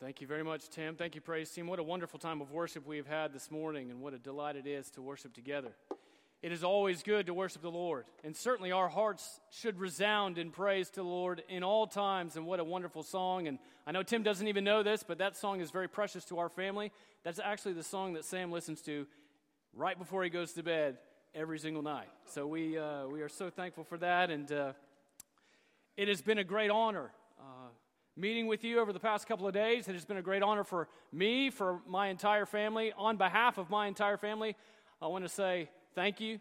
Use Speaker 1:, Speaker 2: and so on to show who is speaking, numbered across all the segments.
Speaker 1: Thank you very much, Tim. Thank you, Praise Team. What a wonderful time of worship we have had this morning, and what a delight it is to worship together. It is always good to worship the Lord, and certainly our hearts should resound in praise to the Lord in all times. And what a wonderful song! And I know Tim doesn't even know this, but that song is very precious to our family. That's actually the song that Sam listens to right before he goes to bed every single night. So we, uh, we are so thankful for that, and uh, it has been a great honor meeting with you over the past couple of days. It has been a great honor for me, for my entire family. On behalf of my entire family, I want to say thank you.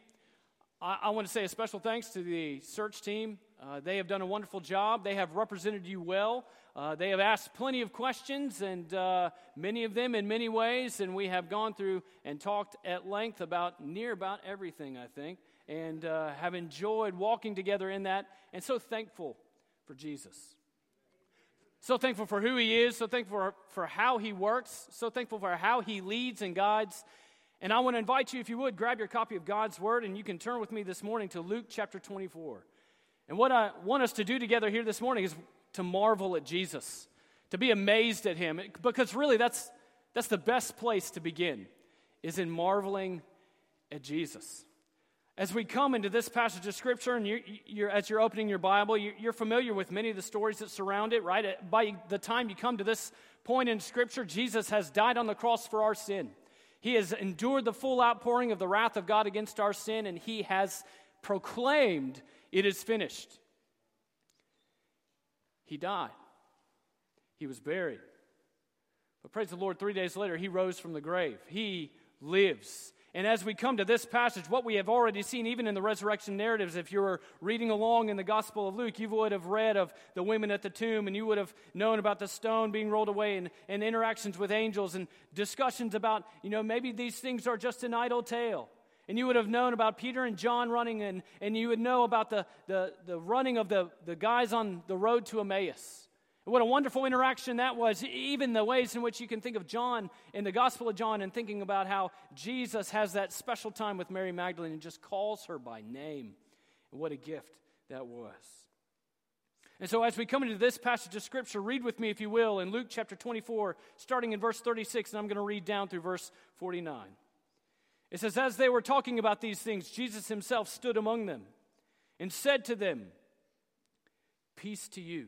Speaker 1: I, I want to say a special thanks to the search team. Uh, they have done a wonderful job. They have represented you well. Uh, they have asked plenty of questions, and uh, many of them in many ways. And we have gone through and talked at length about near about everything, I think, and uh, have enjoyed walking together in that. And so thankful for Jesus. So thankful for who he is, so thankful for, for how he works, so thankful for how he leads and guides. And I want to invite you, if you would, grab your copy of God's Word and you can turn with me this morning to Luke chapter 24. And what I want us to do together here this morning is to marvel at Jesus, to be amazed at him, because really that's, that's the best place to begin, is in marveling at Jesus. As we come into this passage of Scripture, and you're, you're, as you're opening your Bible, you're, you're familiar with many of the stories that surround it, right? By the time you come to this point in Scripture, Jesus has died on the cross for our sin. He has endured the full outpouring of the wrath of God against our sin, and he has proclaimed, It is finished. He died, he was buried. But praise the Lord, three days later, he rose from the grave. He lives. And as we come to this passage, what we have already seen, even in the resurrection narratives, if you were reading along in the Gospel of Luke, you would have read of the women at the tomb and you would have known about the stone being rolled away and, and interactions with angels and discussions about, you know, maybe these things are just an idle tale. And you would have known about Peter and John running, and, and you would know about the, the, the running of the, the guys on the road to Emmaus. What a wonderful interaction that was. Even the ways in which you can think of John in the Gospel of John and thinking about how Jesus has that special time with Mary Magdalene and just calls her by name. What a gift that was. And so, as we come into this passage of Scripture, read with me, if you will, in Luke chapter 24, starting in verse 36, and I'm going to read down through verse 49. It says, As they were talking about these things, Jesus himself stood among them and said to them, Peace to you.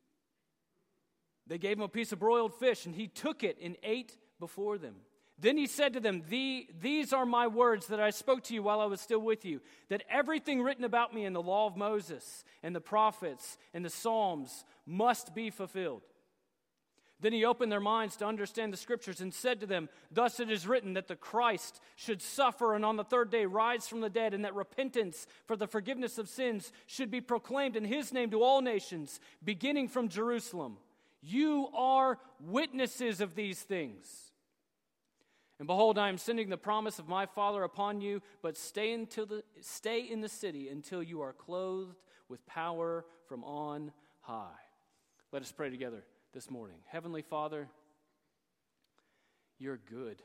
Speaker 1: They gave him a piece of broiled fish, and he took it and ate before them. Then he said to them, the, These are my words that I spoke to you while I was still with you, that everything written about me in the law of Moses and the prophets and the Psalms must be fulfilled. Then he opened their minds to understand the scriptures and said to them, Thus it is written that the Christ should suffer and on the third day rise from the dead, and that repentance for the forgiveness of sins should be proclaimed in his name to all nations, beginning from Jerusalem. You are witnesses of these things. And behold, I am sending the promise of my Father upon you, but stay, until the, stay in the city until you are clothed with power from on high. Let us pray together this morning. Heavenly Father, you're good.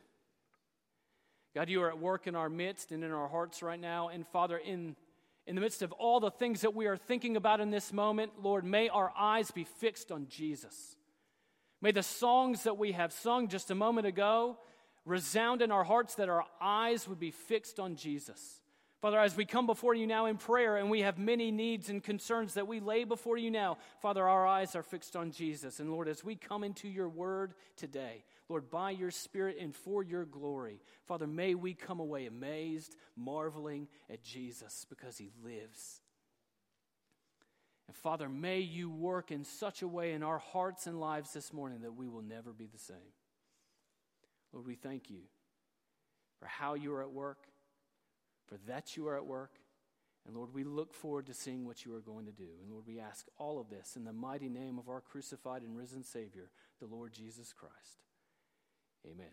Speaker 1: God, you are at work in our midst and in our hearts right now. And Father, in in the midst of all the things that we are thinking about in this moment, Lord, may our eyes be fixed on Jesus. May the songs that we have sung just a moment ago resound in our hearts that our eyes would be fixed on Jesus. Father, as we come before you now in prayer and we have many needs and concerns that we lay before you now, Father, our eyes are fixed on Jesus. And Lord, as we come into your word today, Lord, by your Spirit and for your glory, Father, may we come away amazed, marveling at Jesus because he lives. And Father, may you work in such a way in our hearts and lives this morning that we will never be the same. Lord, we thank you for how you are at work for that you are at work. And Lord, we look forward to seeing what you are going to do. And Lord, we ask all of this in the mighty name of our crucified and risen Savior, the Lord Jesus Christ. Amen.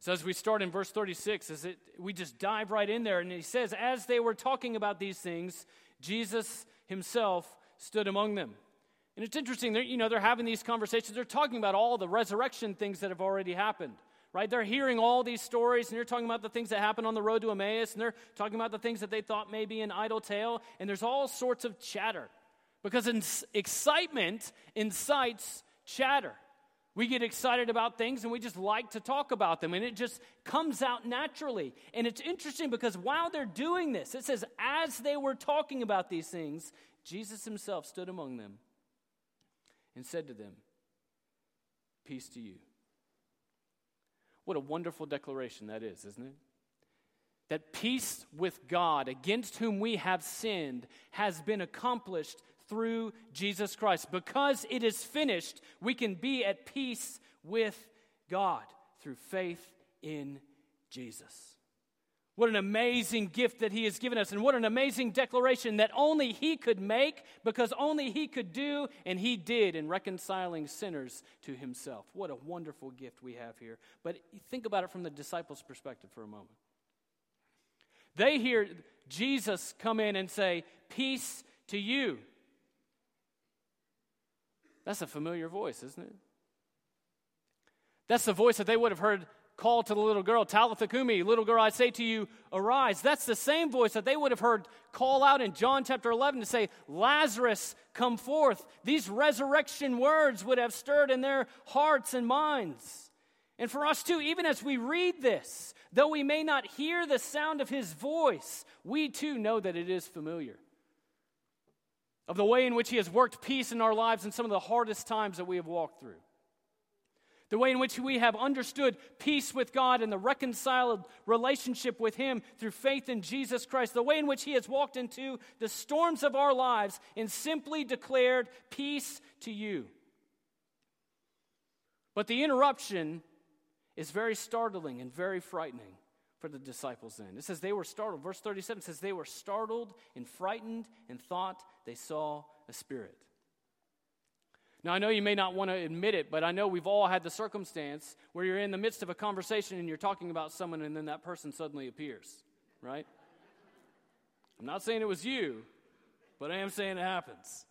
Speaker 1: So, as we start in verse 36, as it, we just dive right in there, and he says, As they were talking about these things, Jesus himself stood among them. And it's interesting, you know, they're having these conversations. They're talking about all the resurrection things that have already happened, right? They're hearing all these stories, and they're talking about the things that happened on the road to Emmaus, and they're talking about the things that they thought may be an idle tale, and there's all sorts of chatter. Because excitement incites chatter. We get excited about things and we just like to talk about them, and it just comes out naturally. And it's interesting because while they're doing this, it says, as they were talking about these things, Jesus himself stood among them and said to them, Peace to you. What a wonderful declaration that is, isn't it? That peace with God, against whom we have sinned, has been accomplished through Jesus Christ. Because it is finished, we can be at peace with God through faith in Jesus. What an amazing gift that He has given us, and what an amazing declaration that only He could make because only He could do, and He did in reconciling sinners to Himself. What a wonderful gift we have here. But think about it from the disciples' perspective for a moment. They hear Jesus come in and say, Peace to you. That's a familiar voice, isn't it? That's the voice that they would have heard call to the little girl, Talitha Kumi, little girl, I say to you, arise. That's the same voice that they would have heard call out in John chapter 11 to say, Lazarus, come forth. These resurrection words would have stirred in their hearts and minds. And for us too, even as we read this, though we may not hear the sound of his voice, we too know that it is familiar of the way in which He has worked peace in our lives in some of the hardest times that we have walked through. The way in which we have understood peace with God and the reconciled relationship with Him through faith in Jesus Christ. The way in which He has walked into the storms of our lives and simply declared peace to you. But the interruption is very startling and very frightening for the disciples then. It says they were startled. Verse 37 says they were startled and frightened and thought they saw a spirit. Now, I know you may not want to admit it, but I know we've all had the circumstance where you're in the midst of a conversation and you're talking about someone and then that person suddenly appears, right? I'm not saying it was you, but I am saying it happens.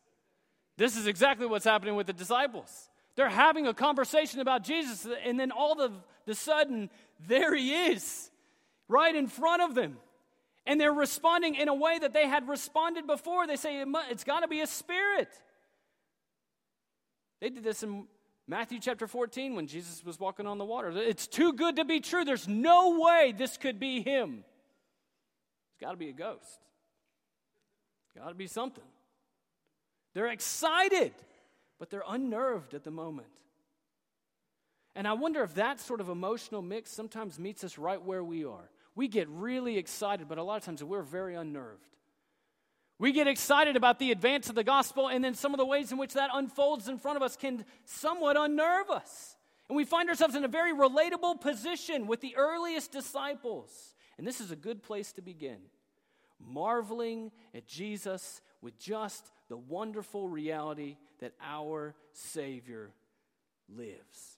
Speaker 1: This is exactly what's happening with the disciples. They're having a conversation about Jesus, and then all of the sudden, there he is right in front of them. And they're responding in a way that they had responded before. They say, It's got to be a spirit. They did this in Matthew chapter 14 when Jesus was walking on the water. It's too good to be true. There's no way this could be him. It's got to be a ghost. Got to be something. They're excited, but they're unnerved at the moment. And I wonder if that sort of emotional mix sometimes meets us right where we are we get really excited, but a lot of times we're very unnerved. We get excited about the advance of the gospel, and then some of the ways in which that unfolds in front of us can somewhat unnerve us. And we find ourselves in a very relatable position with the earliest disciples. And this is a good place to begin. Marveling at Jesus with just the wonderful reality that our Savior lives.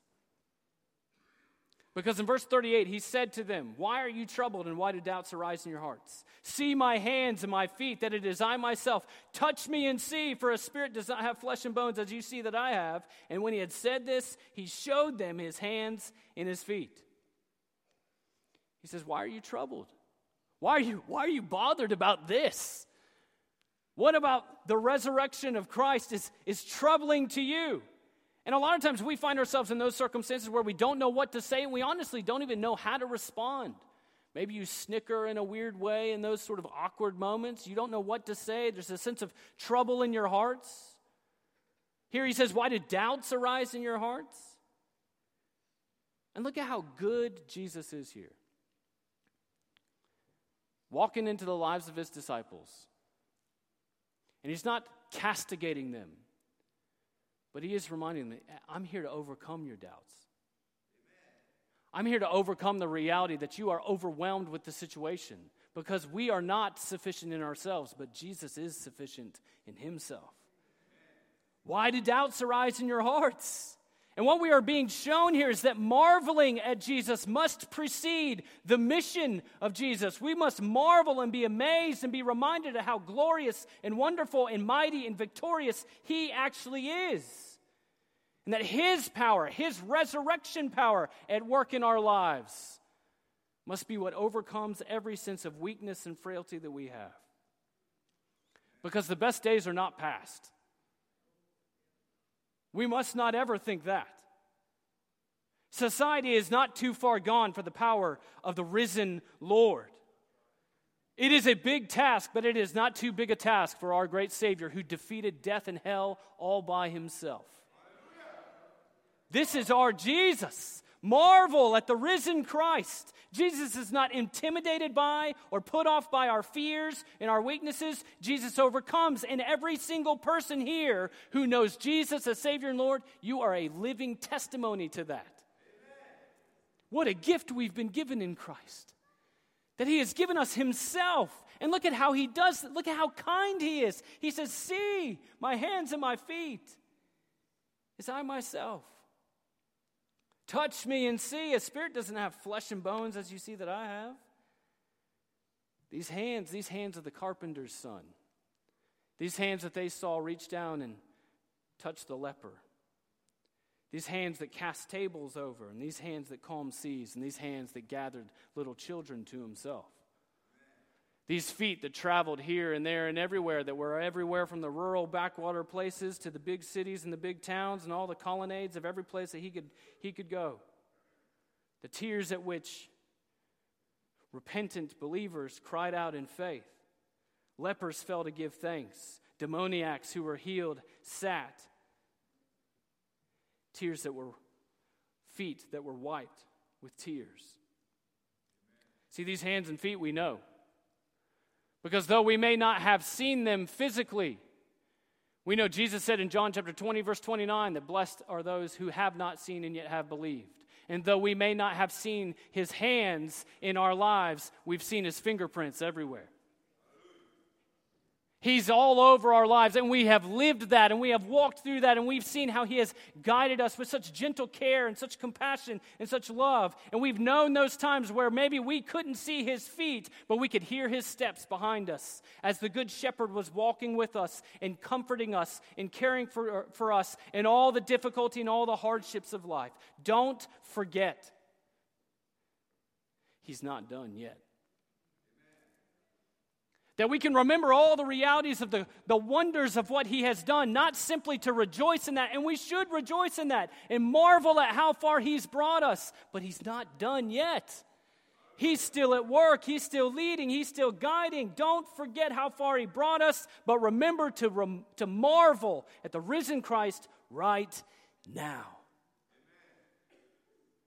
Speaker 1: Because in verse 38, he said to them, Why are you troubled and why do doubts arise in your hearts? See my hands and my feet, that it is I myself. Touch me and see, for a spirit does not have flesh and bones as you see that I have. And when he had said this, he showed them his hands and his feet. He says, Why are you troubled? Why are you, why are you bothered about this? What about the resurrection of Christ is, is troubling to you? And a lot of times we find ourselves in those circumstances where we don't know what to say and we honestly don't even know how to respond. Maybe you snicker in a weird way in those sort of awkward moments. You don't know what to say. There's a sense of trouble in your hearts. Here he says, Why do doubts arise in your hearts? And look at how good Jesus is here. Walking into the lives of his disciples. And he's not castigating them. But he is reminding them, I'm here to overcome your doubts. I'm here to overcome the reality that you are overwhelmed with the situation. because we are not sufficient in ourselves, but Jesus is sufficient in himself. Why do doubts arise in your hearts? And what we are being shown here is that marveling at Jesus must precede the mission of Jesus. We must marvel and be amazed and be reminded of how glorious and wonderful and mighty and victorious He actually is. And that His power, His resurrection power at work in our lives, must be what overcomes every sense of weakness and frailty that we have. Because the best days are not past. We must not ever think that. Society is not too far gone for the power of the risen Lord. It is a big task, but it is not too big a task for our great Savior who defeated death and hell all by himself. This is our Jesus. Marvel at the risen Christ. Jesus is not intimidated by or put off by our fears and our weaknesses. Jesus overcomes. And every single person here who knows Jesus as Savior and Lord, you are a living testimony to that. What a gift we've been given in Christ. That He has given us Himself. And look at how He does, look at how kind He is. He says, See my hands and my feet. Is I myself. Touch me and see. A spirit doesn't have flesh and bones as you see that I have. These hands, these hands of the carpenter's son, these hands that they saw reach down and touch the leper, these hands that cast tables over, and these hands that calmed seas, and these hands that gathered little children to himself. These feet that traveled here and there and everywhere, that were everywhere from the rural backwater places to the big cities and the big towns and all the colonnades of every place that he could, he could go. The tears at which repentant believers cried out in faith. Lepers fell to give thanks. Demoniacs who were healed sat. Tears that were feet that were wiped with tears. See, these hands and feet we know. Because though we may not have seen them physically, we know Jesus said in John chapter 20, verse 29, that blessed are those who have not seen and yet have believed. And though we may not have seen his hands in our lives, we've seen his fingerprints everywhere. He's all over our lives, and we have lived that, and we have walked through that, and we've seen how He has guided us with such gentle care and such compassion and such love. And we've known those times where maybe we couldn't see His feet, but we could hear His steps behind us as the Good Shepherd was walking with us and comforting us and caring for, for us in all the difficulty and all the hardships of life. Don't forget, He's not done yet. That we can remember all the realities of the, the wonders of what He has done, not simply to rejoice in that, and we should rejoice in that and marvel at how far He's brought us, but He's not done yet. He's still at work. He's still leading. He's still guiding. Don't forget how far He brought us, but remember to, rem- to marvel at the risen Christ right now.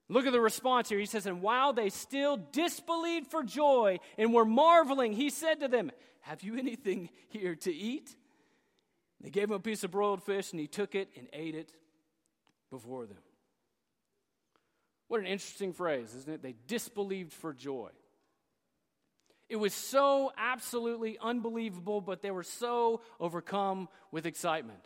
Speaker 1: Look at the response here. He says, And while they still disbelieved for joy and were marveling, he said to them, Have you anything here to eat? They gave him a piece of broiled fish, and he took it and ate it before them. What an interesting phrase, isn't it? They disbelieved for joy. It was so absolutely unbelievable, but they were so overcome with excitement.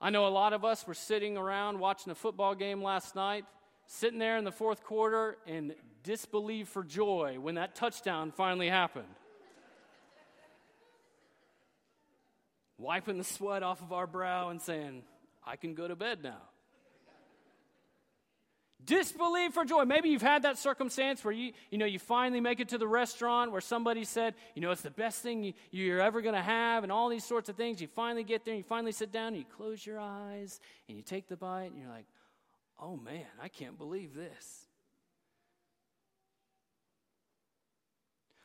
Speaker 1: I know a lot of us were sitting around watching a football game last night sitting there in the fourth quarter and disbelieve for joy when that touchdown finally happened. Wiping the sweat off of our brow and saying, I can go to bed now. Disbelieve for joy. Maybe you've had that circumstance where you, you know, you finally make it to the restaurant where somebody said, you know, it's the best thing you, are ever going to have, and all these sorts of things. You finally get there, and you finally sit down, and you close your eyes, and you take the bite, and you're like, oh man, I can't believe this.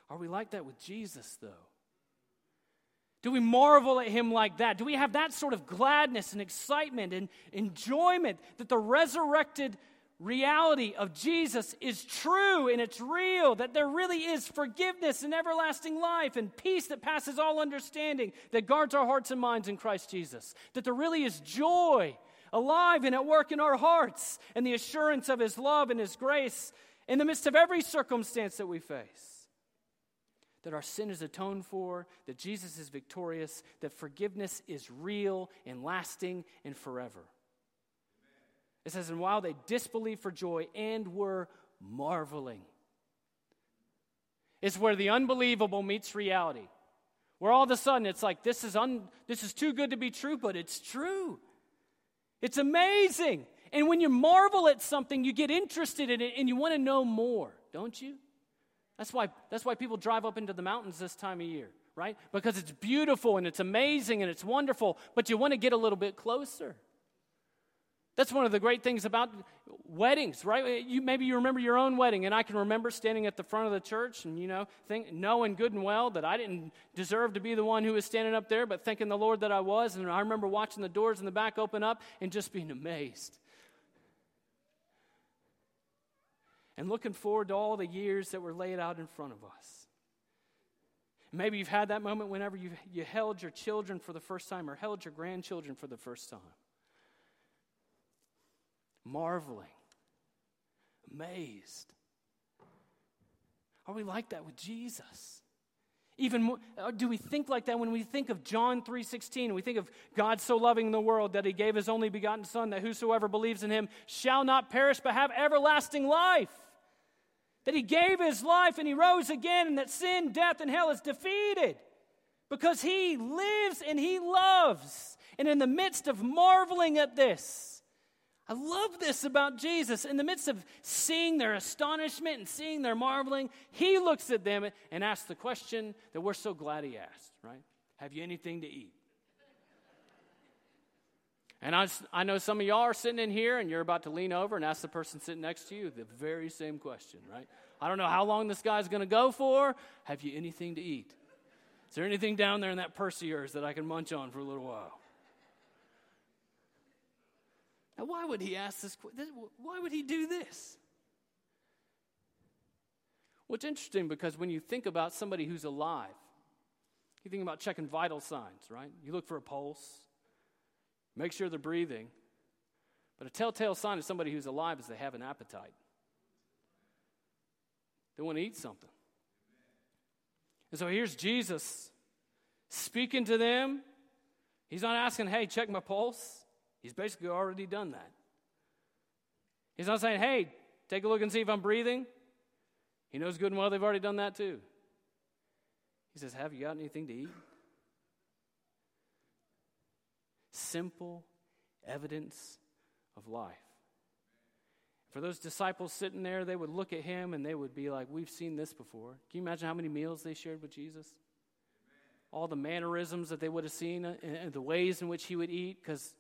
Speaker 1: Are we like that with Jesus, though? Do we marvel at him like that? Do we have that sort of gladness and excitement and enjoyment that the resurrected reality of Jesus is true and it's real, that there really is forgiveness and everlasting life and peace that passes all understanding, that guards our hearts and minds in Christ Jesus, that there really is joy alive and at work in our hearts, and the assurance of His love and His grace in the midst of every circumstance that we face. that our sin is atoned for, that Jesus is victorious, that forgiveness is real and lasting and forever. It says, And while they disbelieved for joy and were marveling, it's where the unbelievable meets reality. Where all of a sudden it's like, this is, un, this is too good to be true, but it's true. It's amazing. And when you marvel at something, you get interested in it and you want to know more, don't you? That's why, that's why people drive up into the mountains this time of year, right? Because it's beautiful and it's amazing and it's wonderful, but you want to get a little bit closer. That's one of the great things about weddings, right? You, maybe you remember your own wedding, and I can remember standing at the front of the church and, you know, think, knowing good and well that I didn't deserve to be the one who was standing up there, but thanking the Lord that I was. And I remember watching the doors in the back open up and just being amazed. And looking forward to all the years that were laid out in front of us. Maybe you've had that moment whenever you, you held your children for the first time or held your grandchildren for the first time marveling, amazed. Are we like that with Jesus? Even more, do we think like that when we think of John 3:16? We think of God so loving the world that he gave his only begotten son that whosoever believes in him shall not perish but have everlasting life. That he gave his life and he rose again and that sin, death and hell is defeated because he lives and he loves. And in the midst of marveling at this, I love this about Jesus. In the midst of seeing their astonishment and seeing their marveling, he looks at them and asks the question that we're so glad he asked, right? Have you anything to eat? And I, I know some of y'all are sitting in here and you're about to lean over and ask the person sitting next to you the very same question, right? I don't know how long this guy's going to go for. Have you anything to eat? Is there anything down there in that purse of yours that I can munch on for a little while? Now, why would he ask this? Why would he do this? Well, it's interesting because when you think about somebody who's alive, you think about checking vital signs, right? You look for a pulse, make sure they're breathing. But a telltale sign of somebody who's alive is they have an appetite. They want to eat something. And so here's Jesus speaking to them. He's not asking, hey, check my pulse. He's basically already done that. He's not saying, hey, take a look and see if I'm breathing. He knows good and well they've already done that too. He says, Have you got anything to eat? Simple evidence of life. For those disciples sitting there, they would look at him and they would be like, We've seen this before. Can you imagine how many meals they shared with Jesus? All the mannerisms that they would have seen and the ways in which he would eat, because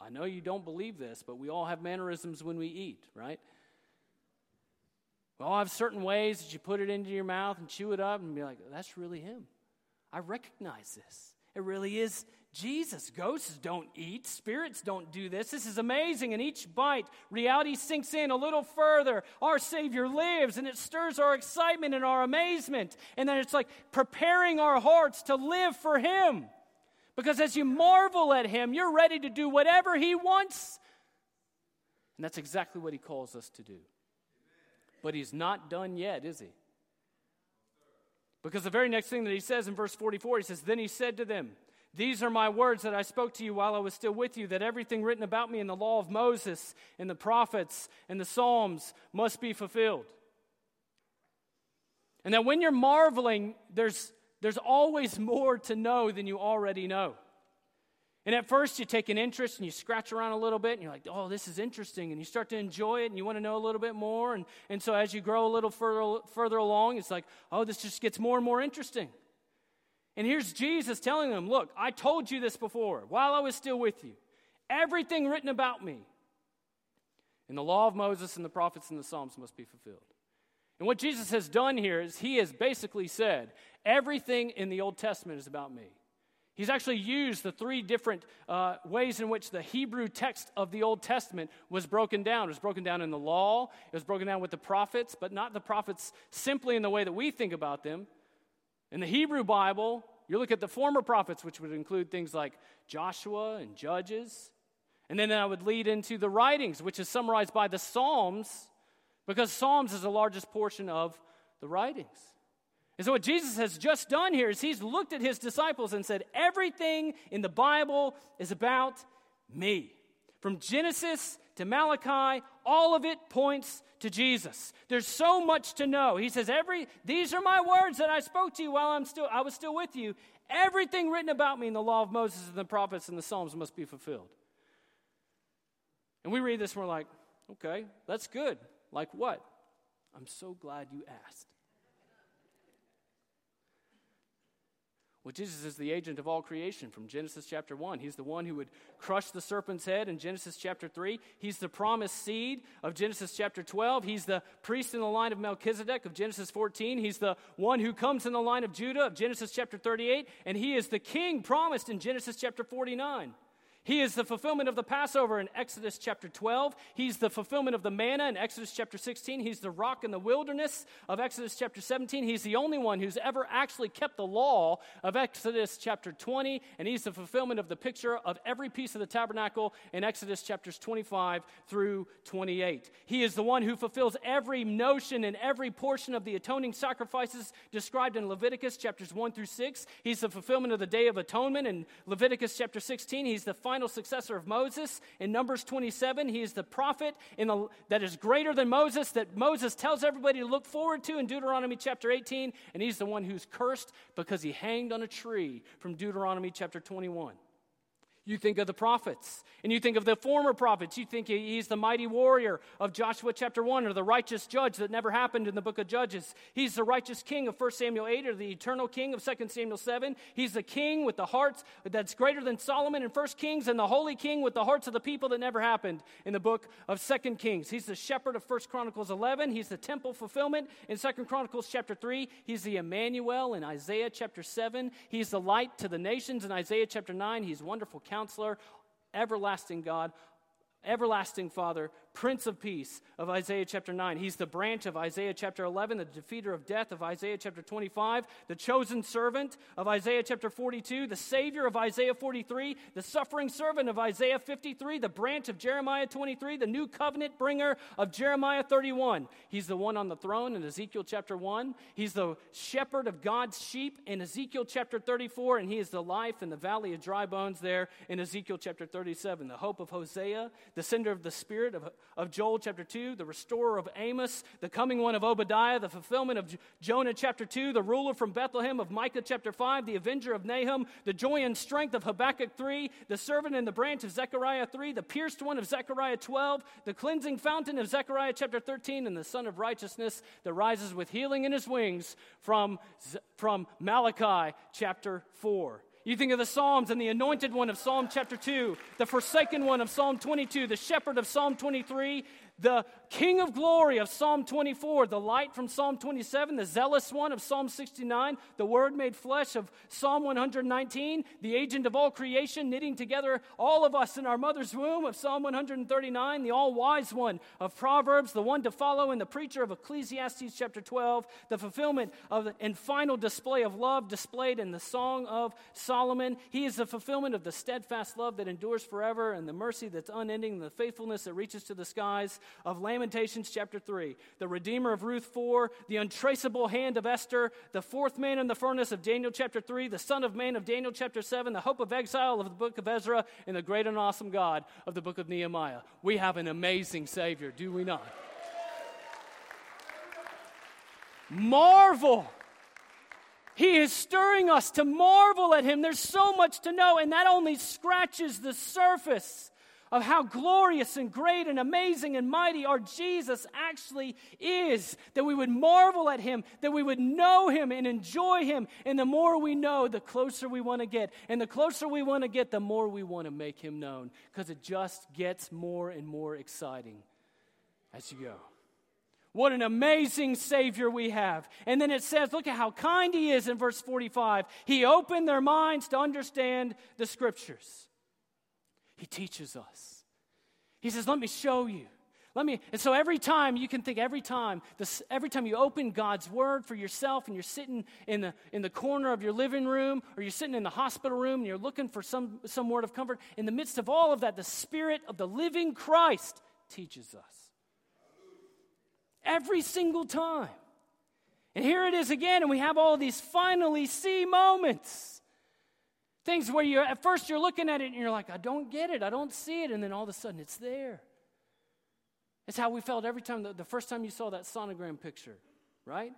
Speaker 1: I know you don't believe this, but we all have mannerisms when we eat, right? We all have certain ways that you put it into your mouth and chew it up and be like, that's really him. I recognize this. It really is Jesus. Ghosts don't eat, spirits don't do this. This is amazing. And each bite, reality sinks in a little further. Our Savior lives, and it stirs our excitement and our amazement. And then it's like preparing our hearts to live for Him. Because as you marvel at him, you're ready to do whatever he wants. And that's exactly what he calls us to do. But he's not done yet, is he? Because the very next thing that he says in verse 44, he says, Then he said to them, These are my words that I spoke to you while I was still with you, that everything written about me in the law of Moses, and the prophets, and the Psalms must be fulfilled. And that when you're marveling, there's there's always more to know than you already know. And at first, you take an interest and you scratch around a little bit and you're like, oh, this is interesting. And you start to enjoy it and you want to know a little bit more. And, and so as you grow a little further, further along, it's like, oh, this just gets more and more interesting. And here's Jesus telling them, look, I told you this before while I was still with you. Everything written about me in the law of Moses and the prophets and the Psalms must be fulfilled. And what Jesus has done here is he has basically said, everything in the Old Testament is about me. He's actually used the three different uh, ways in which the Hebrew text of the Old Testament was broken down. It was broken down in the law, it was broken down with the prophets, but not the prophets simply in the way that we think about them. In the Hebrew Bible, you look at the former prophets, which would include things like Joshua and Judges. And then I would lead into the writings, which is summarized by the Psalms because Psalms is the largest portion of the writings. And so, what Jesus has just done here is he's looked at his disciples and said, Everything in the Bible is about me. From Genesis to Malachi, all of it points to Jesus. There's so much to know. He says, Every these are my words that I spoke to you while I'm still I was still with you. Everything written about me in the law of Moses and the prophets and the Psalms must be fulfilled. And we read this and we're like, okay, that's good. Like what? I'm so glad you asked. Well, Jesus is the agent of all creation from Genesis chapter 1. He's the one who would crush the serpent's head in Genesis chapter 3. He's the promised seed of Genesis chapter 12. He's the priest in the line of Melchizedek of Genesis 14. He's the one who comes in the line of Judah of Genesis chapter 38. And he is the king promised in Genesis chapter 49. He is the fulfillment of the Passover in Exodus chapter 12. He's the fulfillment of the manna in Exodus chapter 16. He's the rock in the wilderness of Exodus chapter 17. He's the only one who's ever actually kept the law of Exodus chapter 20. And he's the fulfillment of the picture of every piece of the tabernacle in Exodus chapters 25 through 28. He is the one who fulfills every notion and every portion of the atoning sacrifices described in Leviticus chapters 1 through 6. He's the fulfillment of the Day of Atonement in Leviticus chapter 16. He's the final final successor of Moses. In Numbers 27, he is the prophet in the, that is greater than Moses, that Moses tells everybody to look forward to in Deuteronomy chapter 18. And he's the one who's cursed because he hanged on a tree from Deuteronomy chapter 21. You think of the prophets, and you think of the former prophets. You think he's the mighty warrior of Joshua chapter 1, or the righteous judge that never happened in the book of Judges. He's the righteous king of 1 Samuel 8, or the eternal king of 2 Samuel 7. He's the king with the hearts that's greater than Solomon in 1 Kings, and the holy king with the hearts of the people that never happened in the book of 2 Kings. He's the shepherd of 1 Chronicles 11. He's the temple fulfillment in 2 Chronicles chapter 3. He's the Emmanuel in Isaiah chapter 7. He's the light to the nations in Isaiah chapter 9. He's wonderful counselor, everlasting God, everlasting Father, Prince of Peace of Isaiah chapter 9. He's the branch of Isaiah chapter 11, the defeater of death of Isaiah chapter 25, the chosen servant of Isaiah chapter 42, the Savior of Isaiah 43, the suffering servant of Isaiah 53, the branch of Jeremiah 23, the new covenant bringer of Jeremiah 31. He's the one on the throne in Ezekiel chapter 1. He's the shepherd of God's sheep in Ezekiel chapter 34, and he is the life in the valley of dry bones there in Ezekiel chapter 37. The hope of Hosea, the sender of the Spirit of of Joel chapter 2, the restorer of Amos, the coming one of Obadiah, the fulfillment of Jonah chapter 2, the ruler from Bethlehem of Micah chapter 5, the avenger of Nahum, the joy and strength of Habakkuk 3, the servant and the branch of Zechariah 3, the pierced one of Zechariah 12, the cleansing fountain of Zechariah chapter 13, and the sun of righteousness that rises with healing in his wings from, from Malachi chapter 4. You think of the Psalms and the anointed one of Psalm chapter 2, the forsaken one of Psalm 22, the shepherd of Psalm 23, the King of glory of Psalm 24, the light from Psalm 27, the zealous one of Psalm 69, the word made flesh of Psalm 119, the agent of all creation, knitting together all of us in our mother's womb of Psalm 139, the all wise one of Proverbs, the one to follow, and the preacher of Ecclesiastes chapter 12, the fulfillment of and final display of love displayed in the Song of Solomon. He is the fulfillment of the steadfast love that endures forever and the mercy that's unending, and the faithfulness that reaches to the skies of Lamentations chapter 3, the Redeemer of Ruth 4, the untraceable hand of Esther, the fourth man in the furnace of Daniel chapter 3, the Son of Man of Daniel chapter 7, the hope of exile of the book of Ezra, and the great and awesome God of the book of Nehemiah. We have an amazing Savior, do we not? Marvel. He is stirring us to marvel at him. There's so much to know, and that only scratches the surface of how glorious and great and amazing and mighty our Jesus actually is, that we would marvel at him, that we would know him and enjoy him. And the more we know, the closer we want to get. And the closer we want to get, the more we want to make him known, because it just gets more and more exciting as you go. What an amazing Savior we have. And then it says, look at how kind He is in verse 45. He opened their minds to understand the Scriptures. He teaches us. He says, Let me show you. Let me, and so every time you can think, every time, this, every time you open God's word for yourself and you're sitting in the, in the corner of your living room or you're sitting in the hospital room and you're looking for some, some word of comfort, in the midst of all of that, the Spirit of the living Christ teaches us. Every single time. And here it is again, and we have all these finally see moments. Things where you at first you're looking at it and you're like, I don't get it, I don't see it, and then all of a sudden it's there. It's how we felt every time, the, the first time you saw that sonogram picture, right?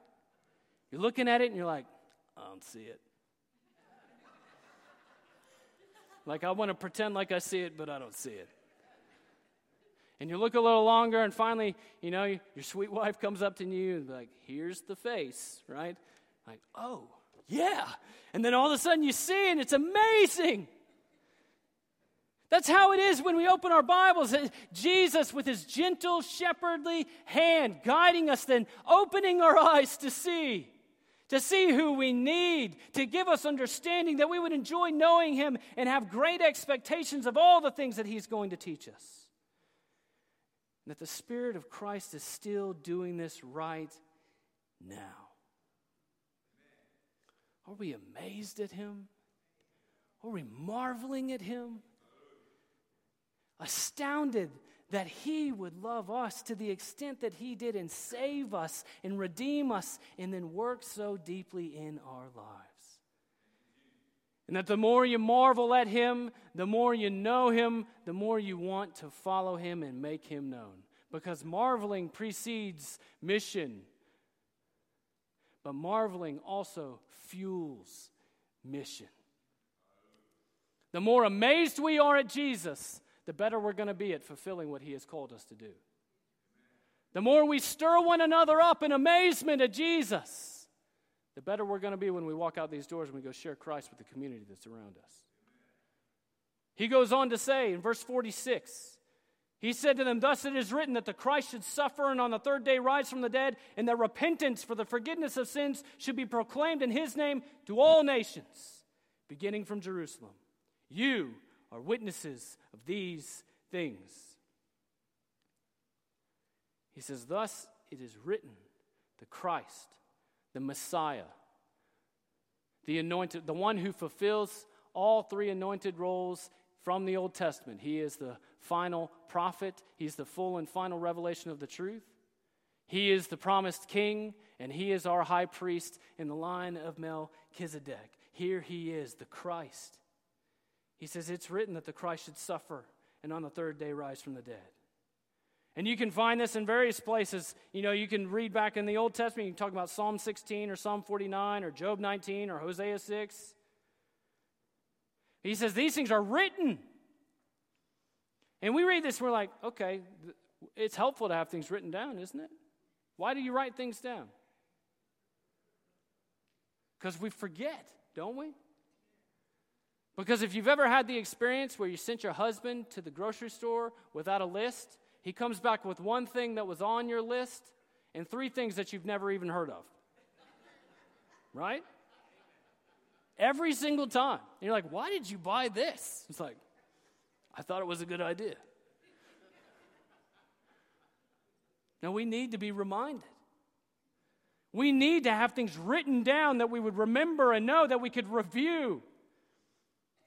Speaker 1: You're looking at it and you're like, I don't see it. like I want to pretend like I see it, but I don't see it. And you look a little longer, and finally, you know, your sweet wife comes up to you and like, here's the face, right? Like, oh, yeah. And then all of a sudden you see, and it's amazing. That's how it is when we open our Bibles. Jesus, with his gentle, shepherdly hand, guiding us, then opening our eyes to see, to see who we need, to give us understanding that we would enjoy knowing him and have great expectations of all the things that he's going to teach us that the Spirit of Christ is still doing this right now. Are we amazed at Him? Are we marveling at Him? Astounded that He would love us to the extent that He did and save us and redeem us and then work so deeply in our lives. And that the more you marvel at him, the more you know him, the more you want to follow him and make him known. Because marveling precedes mission. But marveling also fuels mission. The more amazed we are at Jesus, the better we're going to be at fulfilling what he has called us to do. The more we stir one another up in amazement at Jesus, the better we're going to be when we walk out these doors and we go share Christ with the community that's around us. He goes on to say in verse 46 He said to them, Thus it is written that the Christ should suffer and on the third day rise from the dead, and that repentance for the forgiveness of sins should be proclaimed in his name to all nations, beginning from Jerusalem. You are witnesses of these things. He says, Thus it is written, the Christ the Messiah, the anointed, the one who fulfills all three anointed roles from the Old Testament. He is the final prophet, he's the full and final revelation of the truth. He is the promised king, and he is our high priest in the line of Melchizedek. Here he is, the Christ. He says, It's written that the Christ should suffer and on the third day rise from the dead. And you can find this in various places. You know, you can read back in the Old Testament, you can talk about Psalm 16 or Psalm 49 or Job 19 or Hosea 6. He says these things are written. And we read this we're like, okay, it's helpful to have things written down, isn't it? Why do you write things down? Because we forget, don't we? Because if you've ever had the experience where you sent your husband to the grocery store without a list, he comes back with one thing that was on your list and three things that you've never even heard of. Right? Every single time. And you're like, why did you buy this? It's like, I thought it was a good idea. Now, we need to be reminded. We need to have things written down that we would remember and know that we could review.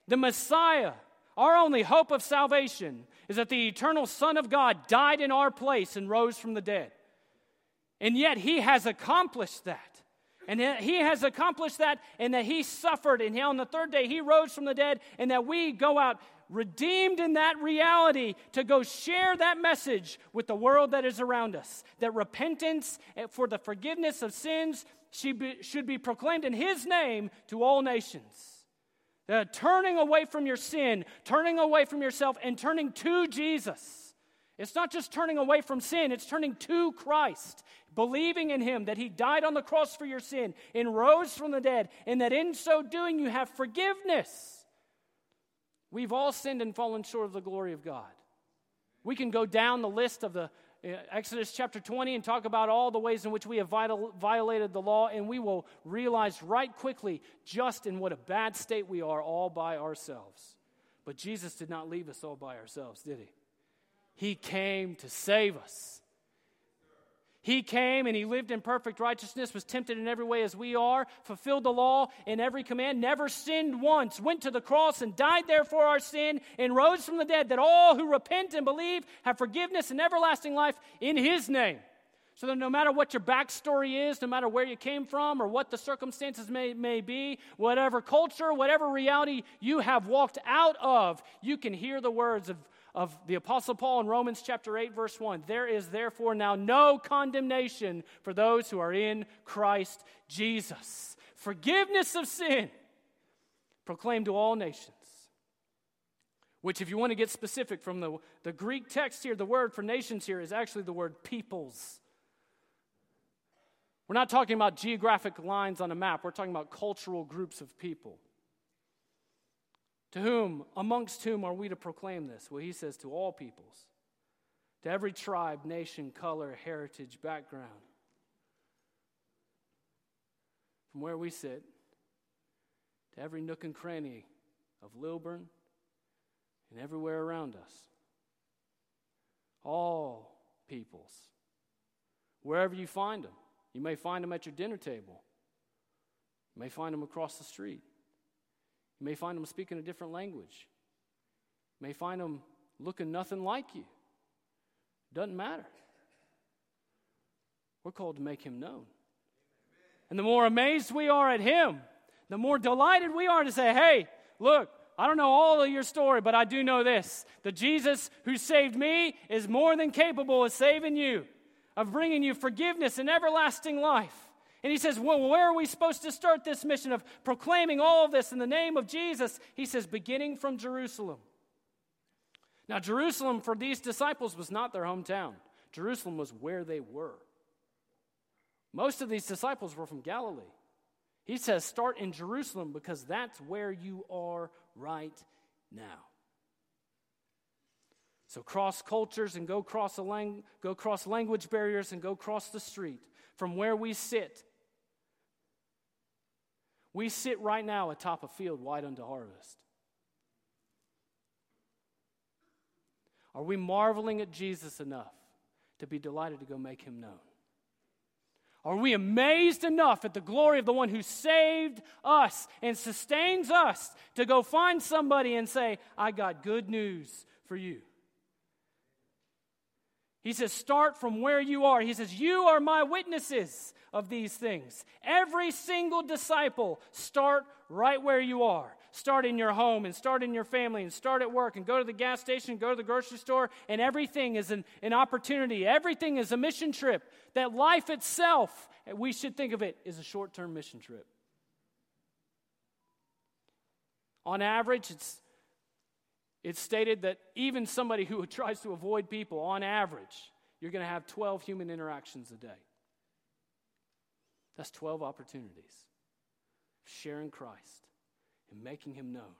Speaker 1: The Messiah, our only hope of salvation, is that the eternal Son of God died in our place and rose from the dead. And yet he has accomplished that. And he has accomplished that, and that he suffered, and on the third day he rose from the dead, and that we go out redeemed in that reality to go share that message with the world that is around us. That repentance for the forgiveness of sins should be proclaimed in his name to all nations. Uh, turning away from your sin, turning away from yourself, and turning to Jesus. It's not just turning away from sin, it's turning to Christ, believing in Him that He died on the cross for your sin and rose from the dead, and that in so doing you have forgiveness. We've all sinned and fallen short of the glory of God. We can go down the list of the uh, Exodus chapter 20 and talk about all the ways in which we have vital, violated the law, and we will realize right quickly just in what a bad state we are all by ourselves. But Jesus did not leave us all by ourselves, did he? He came to save us. He came and he lived in perfect righteousness, was tempted in every way as we are, fulfilled the law in every command, never sinned once, went to the cross and died there for our sin, and rose from the dead, that all who repent and believe have forgiveness and everlasting life in his name. So that no matter what your backstory is, no matter where you came from or what the circumstances may, may be, whatever culture, whatever reality you have walked out of, you can hear the words of, of the Apostle Paul in Romans chapter 8, verse 1. There is therefore now no condemnation for those who are in Christ Jesus. Forgiveness of sin proclaimed to all nations. Which, if you want to get specific from the, the Greek text here, the word for nations here is actually the word peoples. We're not talking about geographic lines on a map, we're talking about cultural groups of people. To whom, amongst whom, are we to proclaim this? Well, he says, to all peoples, to every tribe, nation, color, heritage, background. From where we sit, to every nook and cranny of Lilburn and everywhere around us. All peoples, wherever you find them. You may find them at your dinner table. You may find them across the street. You may find them speaking a different language. You may find them looking nothing like you. Doesn't matter. We're called to make him known. And the more amazed we are at him, the more delighted we are to say, hey, look, I don't know all of your story, but I do know this. The Jesus who saved me is more than capable of saving you of bringing you forgiveness and everlasting life. And he says, Well, where are we supposed to start this mission of proclaiming all of this in the name of Jesus? He says, beginning from Jerusalem. Now, Jerusalem for these disciples was not their hometown, Jerusalem was where they were. Most of these disciples were from Galilee. He says, Start in Jerusalem because that's where you are right now. So cross cultures and go cross, a lang- go cross language barriers and go cross the street from where we sit. We sit right now atop a field wide unto harvest. Are we marveling at Jesus enough to be delighted to go make him known? Are we amazed enough at the glory of the one who saved us and sustains us to go find somebody and say, I got good news for you? He says, Start from where you are. He says, You are my witnesses of these things. Every single disciple, start right where you are. Start in your home and start in your family and start at work and go to the gas station, go to the grocery store, and everything is an, an opportunity. Everything is a mission trip. That life itself, we should think of it, is a short term mission trip. On average, it's it's stated that even somebody who tries to avoid people, on average, you're going to have 12 human interactions a day. That's 12 opportunities of sharing Christ and making him known.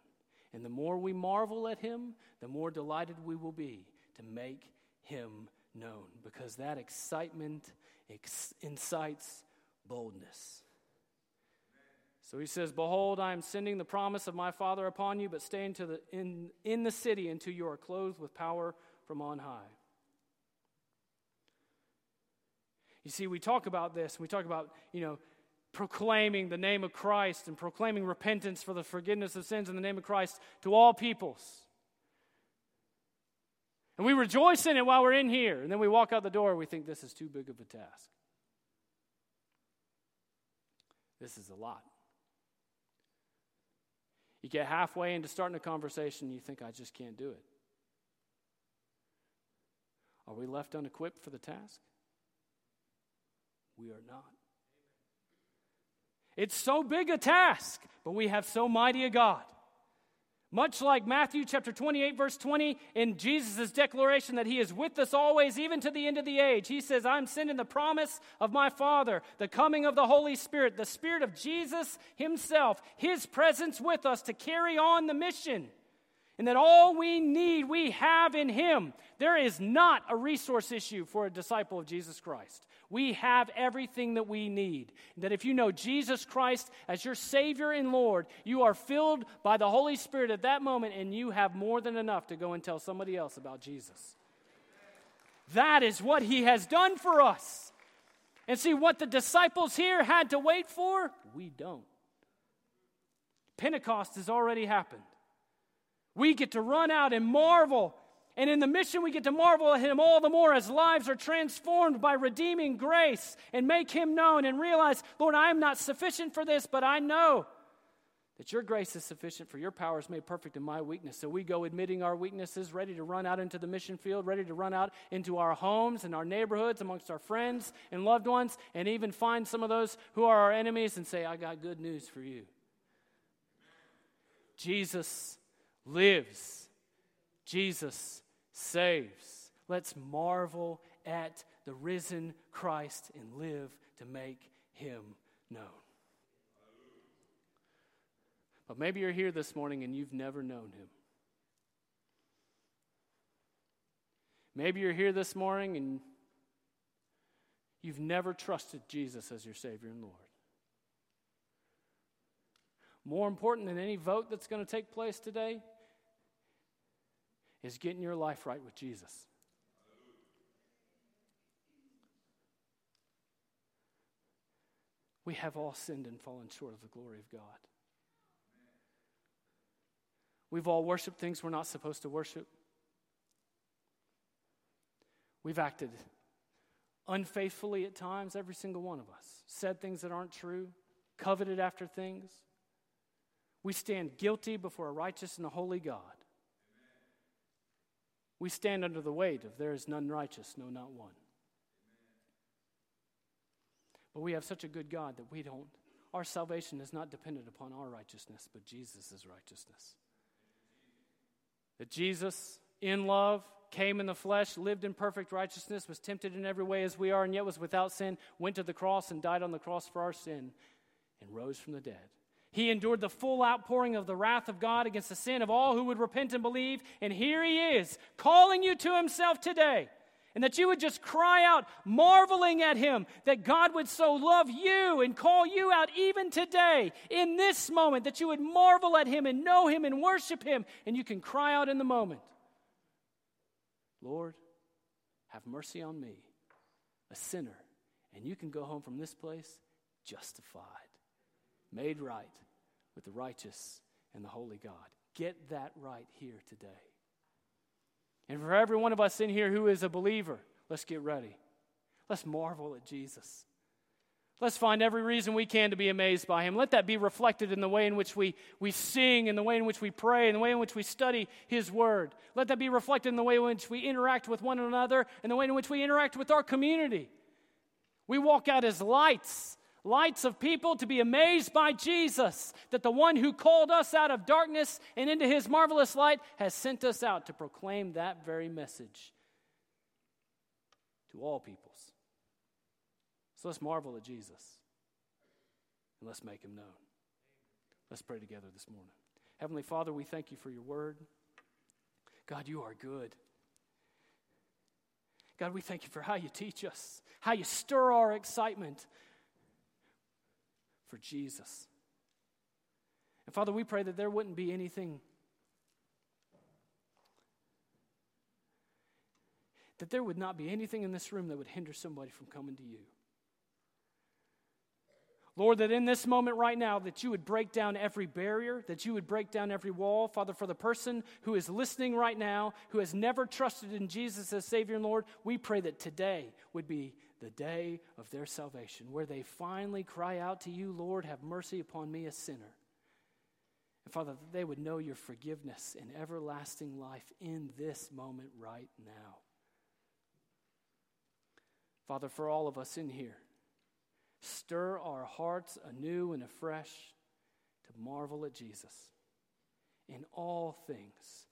Speaker 1: And the more we marvel at him, the more delighted we will be to make him known because that excitement ex- incites boldness. So he says, Behold, I am sending the promise of my Father upon you, but stay into the, in, in the city until you are clothed with power from on high. You see, we talk about this, we talk about, you know, proclaiming the name of Christ and proclaiming repentance for the forgiveness of sins in the name of Christ to all peoples. And we rejoice in it while we're in here. And then we walk out the door, we think this is too big of a task. This is a lot. You get halfway into starting a conversation, and you think, I just can't do it. Are we left unequipped for the task? We are not. It's so big a task, but we have so mighty a God. Much like Matthew chapter 28, verse 20, in Jesus' declaration that he is with us always, even to the end of the age, he says, I'm sending the promise of my Father, the coming of the Holy Spirit, the Spirit of Jesus himself, his presence with us to carry on the mission and that all we need we have in Him. There is not a resource issue for a disciple of Jesus Christ. We have everything that we need. That if you know Jesus Christ as your Savior and Lord, you are filled by the Holy Spirit at that moment, and you have more than enough to go and tell somebody else about Jesus. That is what He has done for us. And see, what the disciples here had to wait for, we don't. Pentecost has already happened. We get to run out and marvel And in the mission, we get to marvel at Him all the more as lives are transformed by redeeming grace and make Him known and realize, Lord, I am not sufficient for this, but I know that your grace is sufficient for your power is made perfect in my weakness. So we go admitting our weaknesses, ready to run out into the mission field, ready to run out into our homes and our neighborhoods, amongst our friends and loved ones, and even find some of those who are our enemies and say, I got good news for you. Jesus lives, Jesus saves. Let's marvel at the risen Christ and live to make him known. But maybe you're here this morning and you've never known him. Maybe you're here this morning and you've never trusted Jesus as your Savior and Lord. More important than any vote that's going to take place today is getting your life right with Jesus. We have all sinned and fallen short of the glory of God. We've all worshiped things we're not supposed to worship. We've acted unfaithfully at times, every single one of us. Said things that aren't true, coveted after things. We stand guilty before a righteous and a holy God. We stand under the weight of there is none righteous, no, not one. But we have such a good God that we don't, our salvation is not dependent upon our righteousness, but Jesus' righteousness. That Jesus, in love, came in the flesh, lived in perfect righteousness, was tempted in every way as we are, and yet was without sin, went to the cross and died on the cross for our sin, and rose from the dead. He endured the full outpouring of the wrath of God against the sin of all who would repent and believe, and here he is, calling you to himself today. And that you would just cry out, marveling at him, that God would so love you and call you out even today, in this moment, that you would marvel at him and know him and worship him. And you can cry out in the moment, Lord, have mercy on me, a sinner. And you can go home from this place justified, made right with the righteous and the holy God. Get that right here today. And for every one of us in here who is a believer, let's get ready. Let's marvel at Jesus. Let's find every reason we can to be amazed by him. Let that be reflected in the way in which we, we sing, in the way in which we pray, in the way in which we study his word. Let that be reflected in the way in which we interact with one another, and the way in which we interact with our community. We walk out as lights lights of people to be amazed by Jesus, that the one who called us out of darkness and into his marvelous light has sent us out to proclaim that very message to all peoples. So let's marvel at Jesus and let's make him known. Let's pray together this morning. Heavenly Father, we thank you for your word. God, you are good. God, we thank you for how you teach us, how you stir our excitement for Jesus. And Father, we pray that there wouldn't be anything, that there would not be anything in this room that would hinder somebody from coming to you. Lord, that in this moment right now, that you would break down every barrier, that you would break down every wall. Father, for the person who is listening right now, who has never trusted in Jesus as Savior and Lord, we pray that today would be the day of their salvation, where they finally cry out to you, Lord, have mercy upon me, a sinner. And Father, that they would know your forgiveness and everlasting life in this moment right now. Father, for all of us in here, stir our hearts anew and afresh to marvel at Jesus in all things